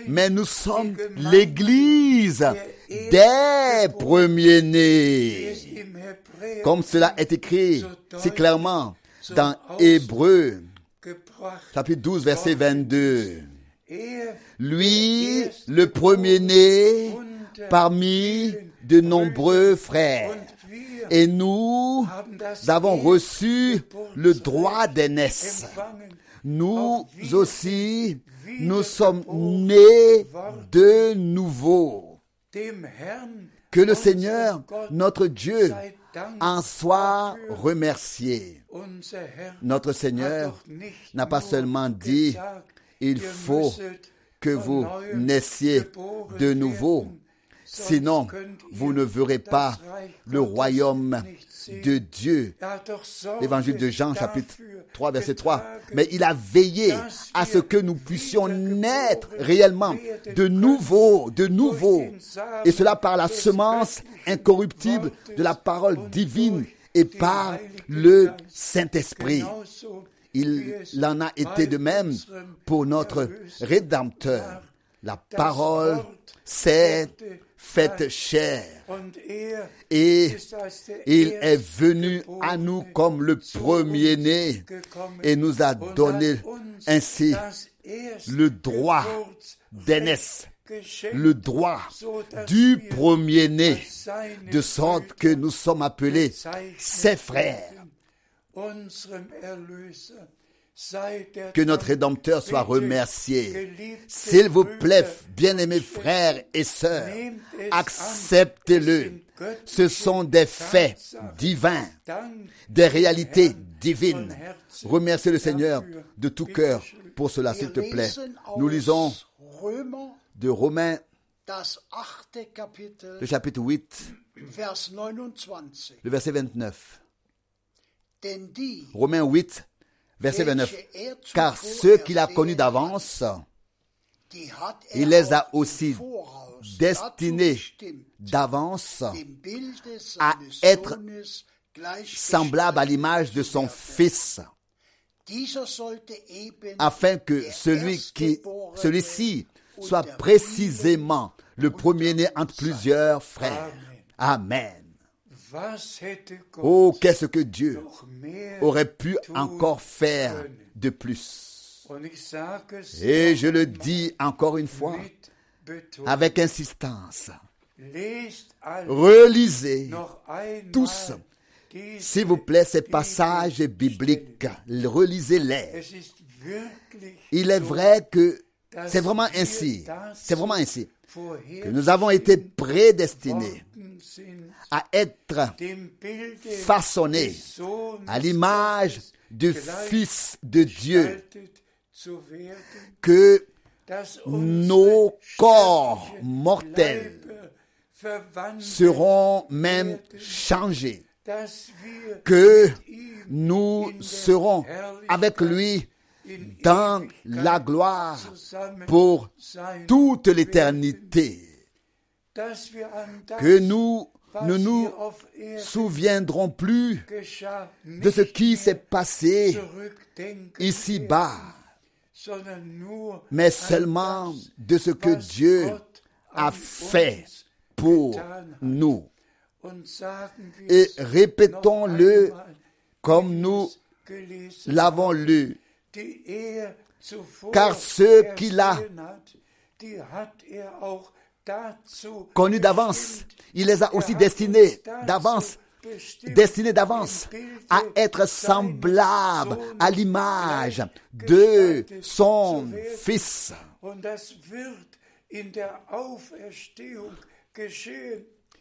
Mais nous sommes l'Église des premiers-nés. Comme cela est écrit si clairement dans Hébreu chapitre 12, verset 22. Er Lui, le premier-né parmi de nombreux frères. Et nous avons reçu le droit d'aînesse. Nous aussi, nous sommes nés de nouveau. Que le Seigneur, notre Dieu, en soit remercié. Notre Seigneur n'a pas seulement dit, il faut que vous naissiez de nouveau. Sinon, vous ne verrez pas le royaume de Dieu. L'évangile de Jean, chapitre 3, verset 3. getragen, Mais il a veillé à ce que nous puissions naître réellement de nouveau, de nouveau. Et cela par la semence incorruptible de la parole divine et par le Saint-Esprit. Il en a été de même pour notre Rédempteur. La parole s'est faite chair. Er et il est venu à nous comme le premier-né et nous a donné ainsi le droit d'aînesse, le droit du premier-né, de sorte que nous sommes appelés ses frères. Que notre. Rédempteur soit remercié. S'il vous plaît, bien-aimés frères et sœurs, acceptez-le. Ce sont des faits divins, des réalités divines. Remerciez le Seigneur de tout cœur pour cela, s'il te plaît. Nous lisons de Romains, le chapitre 8, Vers 29. le verset 29. Denn die, Romains 8, verset 29. welche er zuvor Car ceux qu'il a connus d'avance, il les a aussi destinés d'avance à être semblables à l'image de son Fils, afin que celui qui, celui-ci soit précisément le premier-né entre plusieurs frères. Amen. Oh, qu'est-ce que Dieu aurait pu encore faire de plus? Et je le dis encore une fois, avec insistance, relisez tous, s'il vous plaît, ces passages bibliques. Relisez-les. Il est vrai que c'est vraiment ainsi. C'est vraiment ainsi que nous avons été prédestinés à être Sohnes à l'image du Fils de Dieu, que nos corps mortels seront même changés, que nous serons avec lui dans la gloire pour toute l'éternité, que nous ne nous souviendrons plus de ce qui s'est passé ici-bas, mais seulement de ce que Dieu a fait pour nous. Et répétons-le comme nous l'avons lu. er Car ceux qu'il a Connus d'avance, il les a aussi destinés d'avance, destinés d'avance à être semblables à l'image de son. Fils.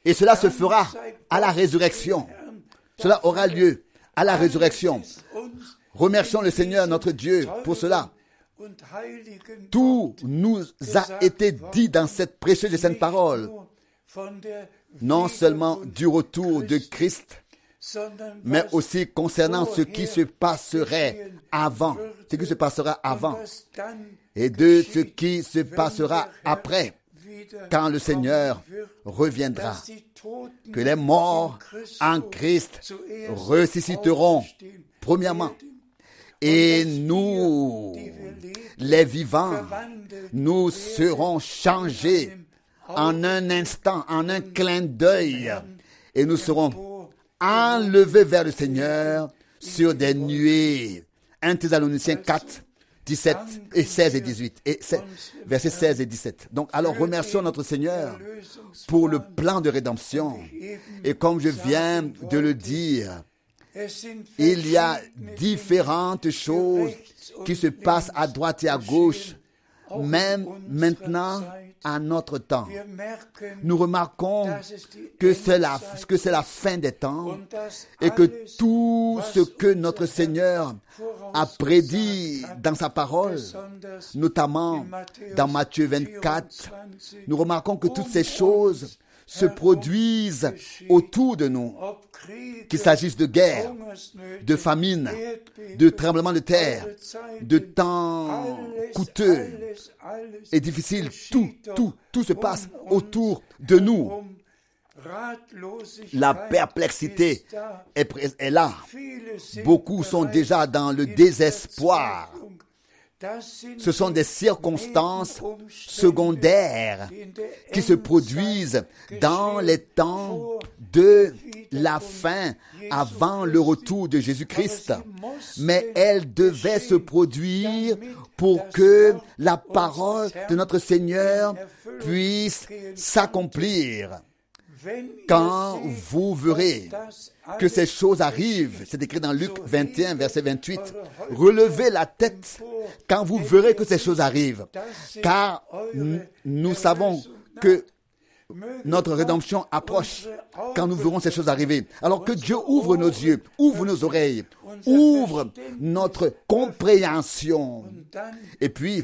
Et cela se fera à la résurrection. Cela aura lieu à la résurrection. Remercions le Seigneur, notre Dieu, pour cela. Tout nous a été dit dans cette précieuse et sainte parole, non seulement du retour de Christ, mais aussi concernant ce qui se passerait avant, ce qui se passera avant, et de ce qui se passera après, quand le Seigneur reviendra. Que les morts en Christ ressusciteront, premièrement, et nous, les vivants, nous serons changés en un instant, en un clin d'œil, et nous serons enlevés vers le Seigneur sur des nuées 1 Thessaloniciens 4, 17 et 16 et 18. Et c'est- versets 16 et 17. Donc, alors remercions notre Seigneur pour le plan de rédemption. Et comme je viens de le dire, il y a différentes choses qui se passent à droite et à gauche, même maintenant à notre temps. Nous remarquons que c'est la, que c'est la fin des temps et que tout ce que notre Seigneur a prédit dans sa parole, notamment dans Matthieu 24, nous remarquons que toutes ces choses se produisent autour de nous, qu'il s'agisse de guerre, de famine, de tremblements de terre, de temps coûteux et difficiles. Tout, tout, tout se passe autour de nous. La perplexité est là. Beaucoup sont déjà dans le désespoir. Ce sont des circonstances secondaires qui se produisent dans les temps de la fin, avant le retour de Jésus-Christ. Mais elles devaient se produire pour que la parole de notre Seigneur puisse s'accomplir. Quand vous verrez que ces choses arrivent, c'est écrit dans Luc 21, verset 28, relevez la tête quand vous verrez que ces choses arrivent, car nous savons que notre rédemption approche quand nous verrons ces choses arriver. Alors que Dieu ouvre nos yeux, ouvre nos oreilles, ouvre notre compréhension. Et puis,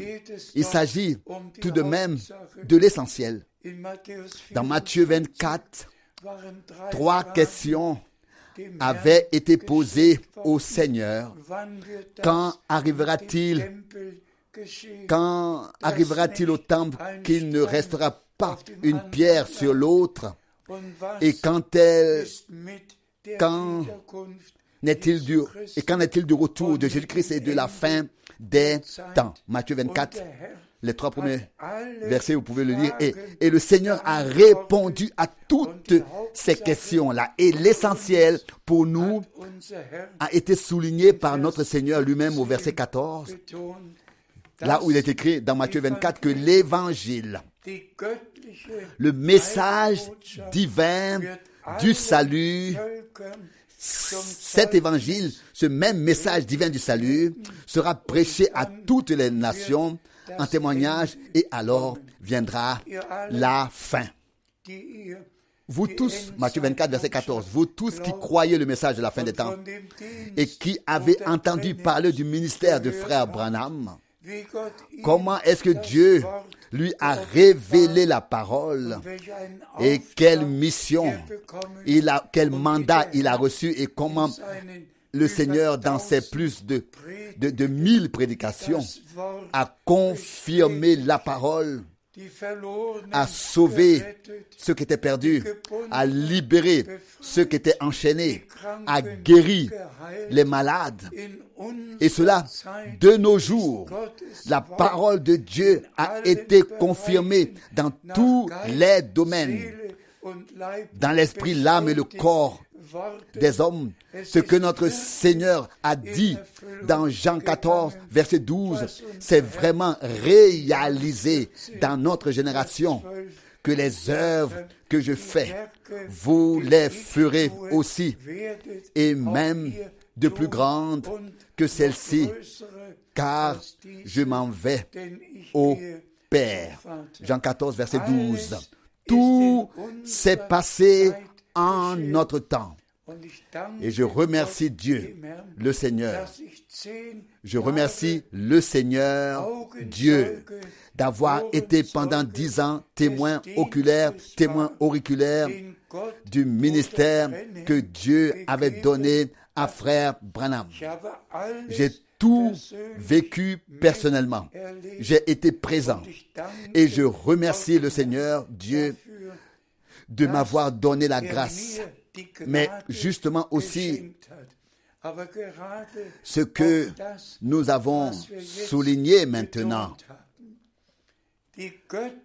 il s'agit tout de même de l'essentiel. Dans Matthieu 24, trois questions avaient été posées au Seigneur. Quand arrivera-t-il? Quand arrivera-t-il au temple qu'il ne restera une pierre sur l'autre Et quand elle, quand n'est-il du, et est-il du retour de Jésus-Christ et de la fin des temps? Matthieu 24, les trois premiers versets, vous pouvez le lire. Et, et le Seigneur a répondu à toutes ces questions-là. Et l'essentiel pour nous a été souligné par notre Seigneur lui-même au verset 14, là où il est écrit dans Matthieu 24 que l'évangile, le message divin du salut, cet évangile, ce même message divin du salut, sera prêché à toutes les nations en témoignage et alors viendra la fin. Vous tous, Matthieu 24, verset 14, vous tous qui croyez le message de la fin des temps et qui avez entendu parler du ministère de frère Branham, comment est-ce que Dieu lui a révélé la parole. Et quelle mission il a, quel mandat il a reçu et comment le Seigneur, dans ses plus de, de, de mille prédications, a confirmé la parole, a sauvé ceux qui étaient perdus, a libéré ceux qui étaient enchaînés, a guéri les malades. Et cela, de nos jours, la parole de Dieu a été confirmée dans tous les domaines, dans l'esprit, l'âme et le corps des hommes, ce que notre Seigneur a dit dans Jean 14, verset 12, c'est vraiment réalisé dans notre génération que les œuvres que je fais, vous les ferez aussi, et même de plus grandes que celles-ci, car je m'en vais au Père. Jean 14, verset 12. Tout s'est passé en notre temps. Et je remercie Dieu, le Seigneur. Je remercie le Seigneur, Dieu, d'avoir été pendant dix ans témoin oculaire, témoin auriculaire du ministère que Dieu avait donné à frère Branham. J'ai tout vécu personnellement. J'ai été présent. Et je remercie le Seigneur, Dieu, de m'avoir donné la grâce mais justement aussi ce que nous avons souligné maintenant,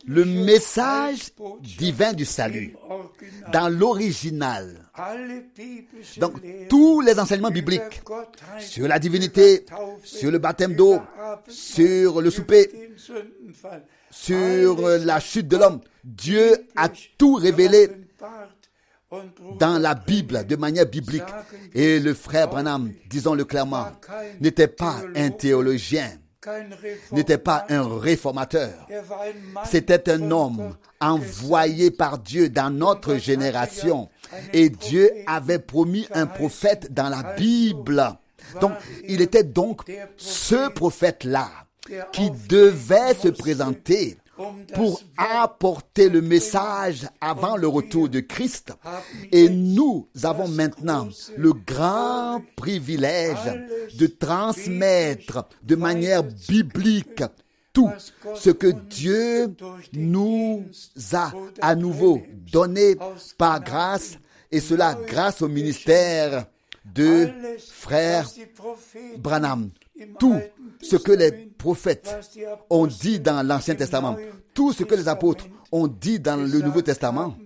le message divin du salut dans l'original. Donc, tous les enseignements bibliques sur la divinité, sur le baptême d'eau, sur le souper, sur la chute de l'homme. Dieu a tout révélé dans la Bible de manière biblique. Et le frère Branham, disons-le clairement, n'était pas un théologien, n'était pas un réformateur. C'était un homme envoyé par Dieu dans notre génération. Et Dieu avait promis un prophète dans la Bible. Donc, il était donc ce prophète-là qui devait se présenter pour apporter le message avant le retour de Christ. Et nous avons maintenant le grand privilège de transmettre de manière biblique tout ce que Dieu nous a à nouveau donné par grâce, et cela grâce au ministère de frère Branham. Tout ce que les prophètes ont dit dans l'Ancien Testament, tout ce que les apôtres ont dit dans le Nouveau Testament,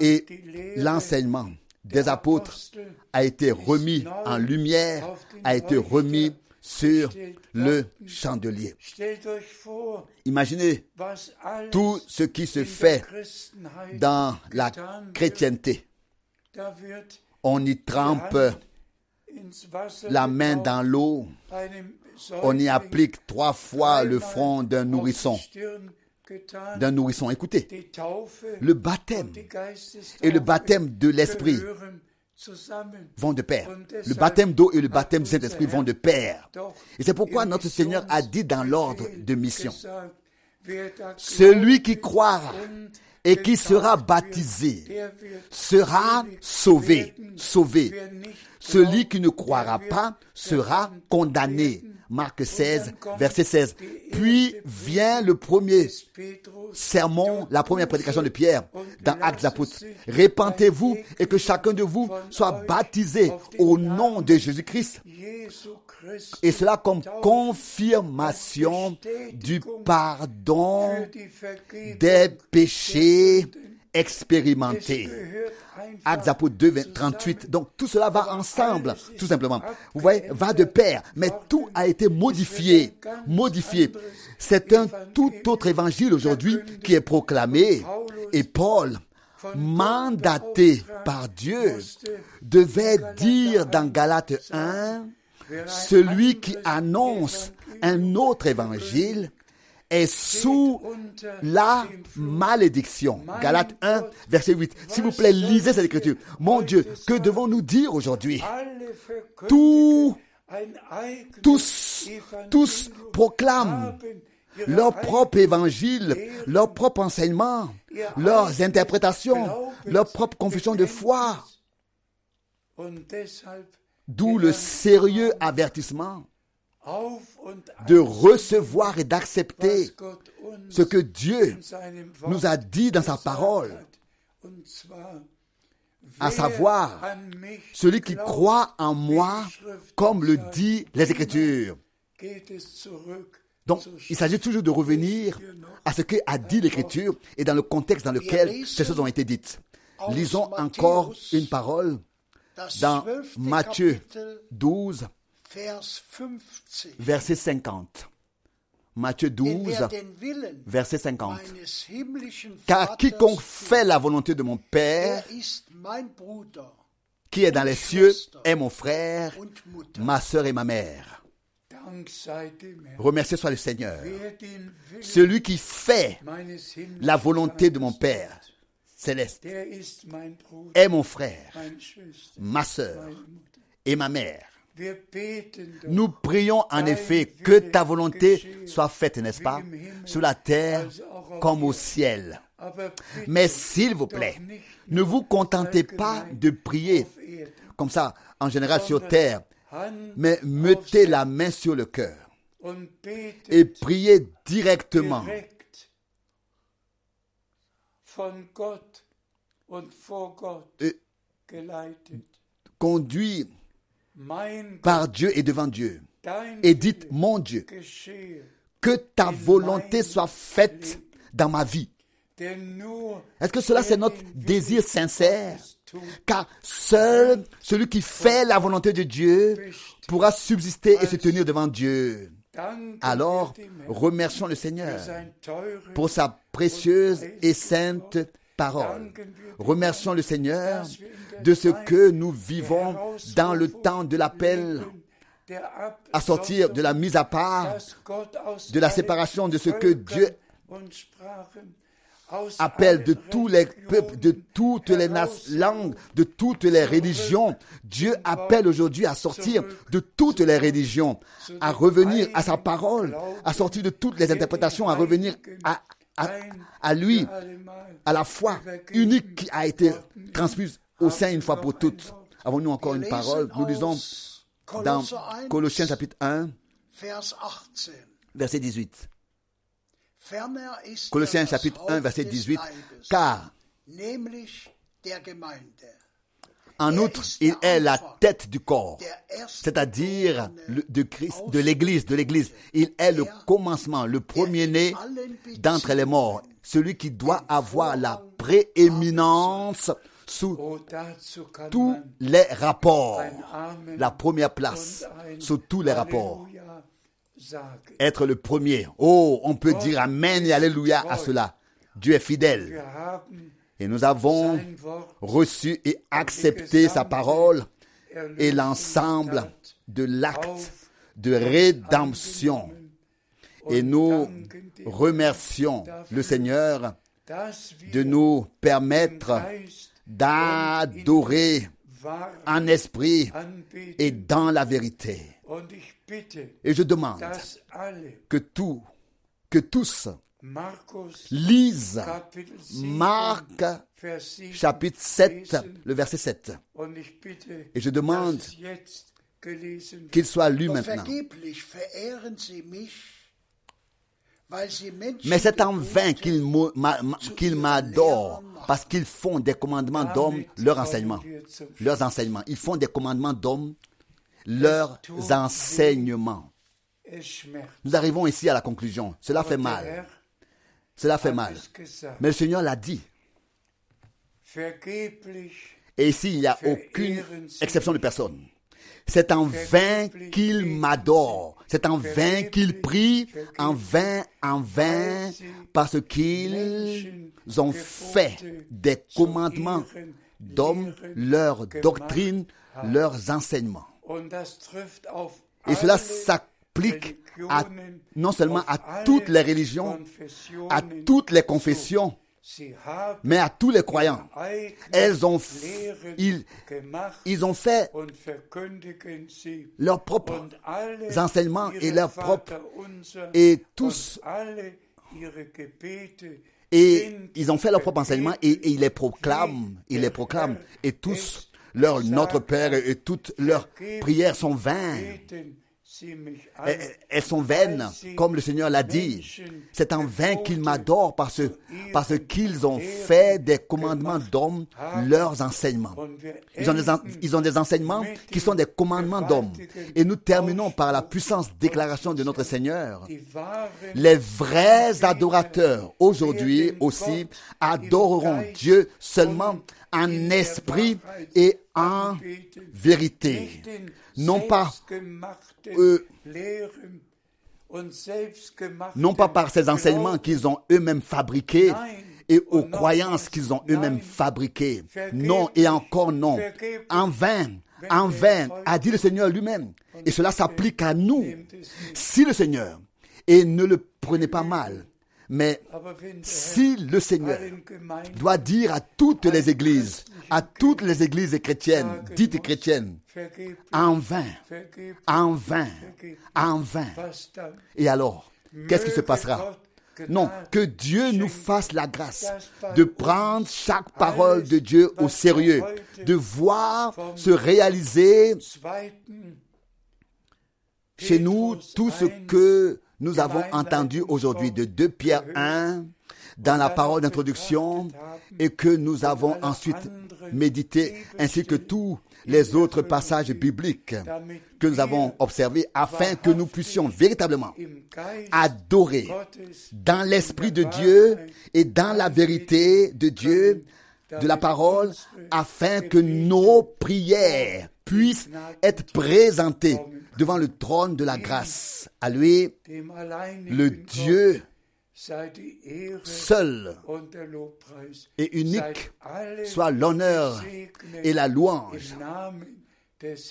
et l'enseignement des apôtres a été remis en lumière, a été remis sur le chandelier. Imaginez tout ce qui se fait dans la chrétienté. On y trempe la main dans l'eau, on y applique trois fois le front d'un nourrisson. D'un nourrisson. Écoutez, le baptême et le baptême de l'esprit vont de pair. Le baptême d'eau et le baptême du Saint-Esprit vont de pair. Et c'est pourquoi notre Seigneur a dit dans l'ordre de mission, celui qui croira et qui sera baptisé sera sauvé, sauvé. Celui qui ne croira pas sera condamné. Marc 16, Und dann kommt verset 16. die Puis vient le premier sermon, la première prédication de Pierre dans Actes Apôtres. Répentez-vous et que chacun de vous soit baptisé au nom de Jésus-Christ. Et cela comme confirmation du pardon des péchés einfach Actes Apôtres 2, 20, 38. Donc tout cela va ensemble, tout simplement. Vous voyez, va de pair. Mais tout a été modifié, modifié. C'est un tout autre évangile aujourd'hui qui est proclamé. Et Paul, mandaté par Dieu, devait dire dans Galates 1, celui qui annonce un autre évangile est sous la malédiction. Galates 1, verset 8. S'il vous plaît, lisez cette écriture. Mon Dieu, que devons-nous dire aujourd'hui? Tous, tous Evangelium, proclament leur propre évangile, leur propre enseignement, leurs interprétations, leur propre confession de foi. D'où le sérieux avertissement de recevoir et d'accepter ce que Dieu nous a dit dans sa parole, à savoir celui qui croit en moi, comme le dit les Écritures. Donc, il s'agit toujours de revenir à ce que a dit l'Écriture et dans le contexte dans lequel ces choses ont été dites. Lisons encore une parole dans Matthieu Kapitel, 12, Vers 50. Verset 50. Matthieu Denn 12, wer den Willen verset 50. meines himmlischen Car quiconque fait la volonté de mon Père, er qui est dans les cieux, est mon frère, ma sœur et ma mère. Remerciez soit le Seigneur. Celui qui fait la volonté de mon Père céleste est mon frère, ma sœur et ma mère. Nous prions en effet que ta volonté soit faite, n'est-ce pas, sur la terre comme au ciel. Mais s'il vous plaît, ne vous contentez pas de prier comme ça, en général sur terre, mais mettez la main sur le cœur et priez directement. Et- conduit par Dieu et devant Dieu. Et dites, mon Dieu, que ta volonté soit faite dans ma vie. Est-ce que cela c'est notre désir sincère? Car seul celui qui fait la volonté de Dieu pourra subsister et se tenir devant Dieu. Alors, remercions le Seigneur pour sa précieuse et sainte parole. Remercions le Seigneur de ce que nous vivons dans le temps de l'appel à sortir de la mise à part, de la séparation de ce que Dieu appelle de tous les peuples, de toutes les langues, de toutes les religions. Dieu appelle aujourd'hui à sortir de toutes les religions, à revenir à sa parole, à sortir de toutes les interprétations, à revenir à, à, à lui, à la foi unique qui a été transmise au sein une fois pour toutes. Avons-nous encore une parole? Nous lisons dans Kolosser 1, Colossiens chapitre 1, Vers 18. verset 18. Ferner ist Colossiens chapitre 1, Haupt verset des 18. Leibes, Car en outre, il est la tête du corps. c'est-à-dire de l'Église. Il est le commencement, le premier-né d'entre les morts, celui qui doit avoir la prééminence sous tous les rapports, la première place sous tous les rapports. Être le premier. Oh, on peut dire Amen et Alléluia à cela. Dieu est fidèle. Et nous avons reçu et accepté sa parole et l'ensemble de l'acte de rédemption. Et nous remercions le Seigneur de nous permettre d'adorer en esprit et dans la vérité. Et je demande que tout, que tous 7, Marc Vers 7 chapitre 7, lesen. le verset 7, Und ich bitte, Et je demande qu'il soit lu maintenant. Mais c'est en vain qu'ils m'adorent, parce qu'ils font des commandements d'hommes, leurs enseignements. Leurs enseignements. Ils font des commandements d'hommes, leurs enseignements. Nous arrivons ici à la conclusion. Cela fait mal. Cela fait hat mal. Mais le Seigneur l'a dit. Et ici, il n'y a aucune exception de personne. C'est en vain qu'ils m'adorent. C'est en vain qu'ils prient. En vain, en vain, parce qu'ils ont fait des commandements d'hommes, leurs doctrines, leurs enseignements. Et cela alle s'applique à, non seulement à toutes les religions, à toutes les confessions, mais à tous les croyants. Elles ont, ils, ils ont fait leurs propres enseignements et leurs propres et tous et ils ont fait leur propre enseignement et, et ils les proclament, ils les proclament et tous leur notre Père et, et toutes leurs prières sont vaines. Mich an, Elles- sont vaines, comme le Seigneur l'a dit. C'est en vain qu'ils m'adorent parce, qu'ils ont fait des commandements d'hommes leurs enseignements. Ils ont, des, ils ont des enseignements qui sont des commandements d'hommes. Et nous terminons par la puissance déclaration de notre Seigneur. Les vrais adorateurs aujourd'hui aussi adoreront Dieu seulement en esprit et en vérité. Non pas, euh, non pas par ces enseignements qu'ils ont eux-mêmes fabriqués et aux croyances qu'ils ont eux-mêmes fabriquées. Non et encore non. En vain, en vain, a dit le Seigneur lui-même. Et cela s'applique à nous. Si le Seigneur, et ne le prenez pas mal, mais si le Seigneur doit dire à toutes les églises, à toutes les églises chrétiennes, dites chrétiennes, en vain, en vain, en vain. Et alors, qu'est-ce qui se passera? Non, que Dieu nous fasse la grâce de prendre chaque parole de Dieu au sérieux, de voir se réaliser chez nous tout ce 1 que nous avons entendu aujourd'hui de 2 Pierre 1, dans la parole d'introduction et que nous avons ensuite médité, ainsi que tous les autres passages bibliques que nous avons observés, afin que nous puissions véritablement adorer dans l'Esprit de Dieu et dans la vérité de Dieu, de la parole, afin que nos prières puissent être présentées devant le trône de la grâce. À lui, le Dieu seul et unique soit l'honneur et la louange.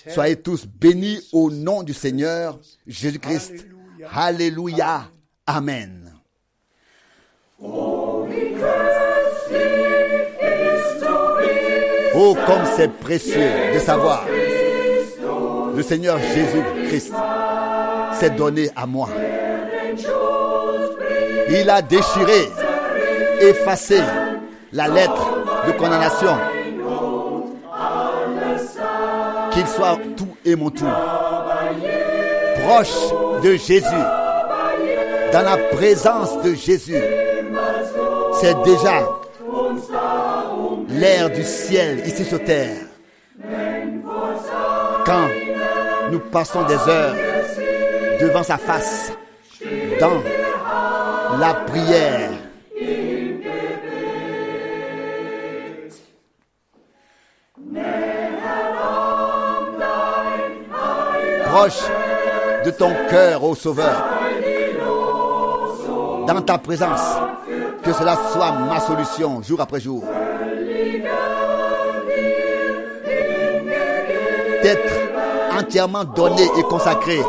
Soyez tous bénis au nom du Seigneur Jésus-Christ. Alléluia. Amen. Oh, comme c'est précieux de savoir, le Seigneur Jésus-Christ s'est donné à moi. Il a déchiré, effacé la lettre de condamnation. Qu'il soit tout et mon tout. Proche de Jésus, dans la présence de Jésus, c'est déjà l'air du ciel ici sur terre. Quand nous passons des heures devant sa face, dans la prière. Proche de ton cœur, ô Sauveur, dans ta présence, que cela soit ma solution jour après jour. Entièrement donné et consacré,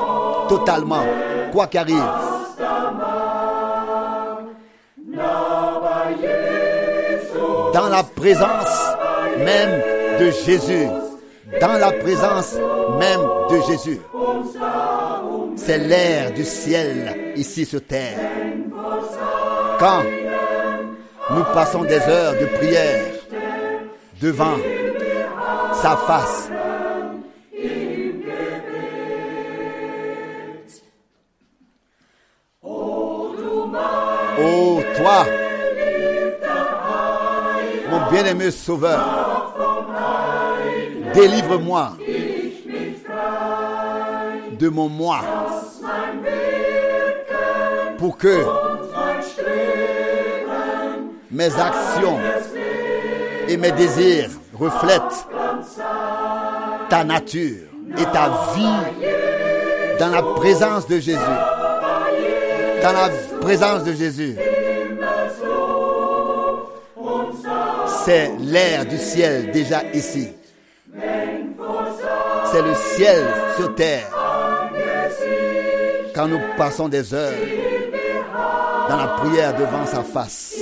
totalement, quoi qu'arrive. Dans la présence même de Jésus. Dans la présence même de Jésus. C'est l'air du ciel ici sur terre. Quand nous passons des heures de prière devant sa face, toi, mon bien-aimé Sauveur, délivre-moi de mon moi pour que mes actions et mes désirs reflètent ta nature et ta vie dans la présence de Jésus. Dans la présence de Jésus. C'est l'air du ciel déjà ici. C'est le ciel sur terre. Quand nous passons des heures dans la prière devant sa face.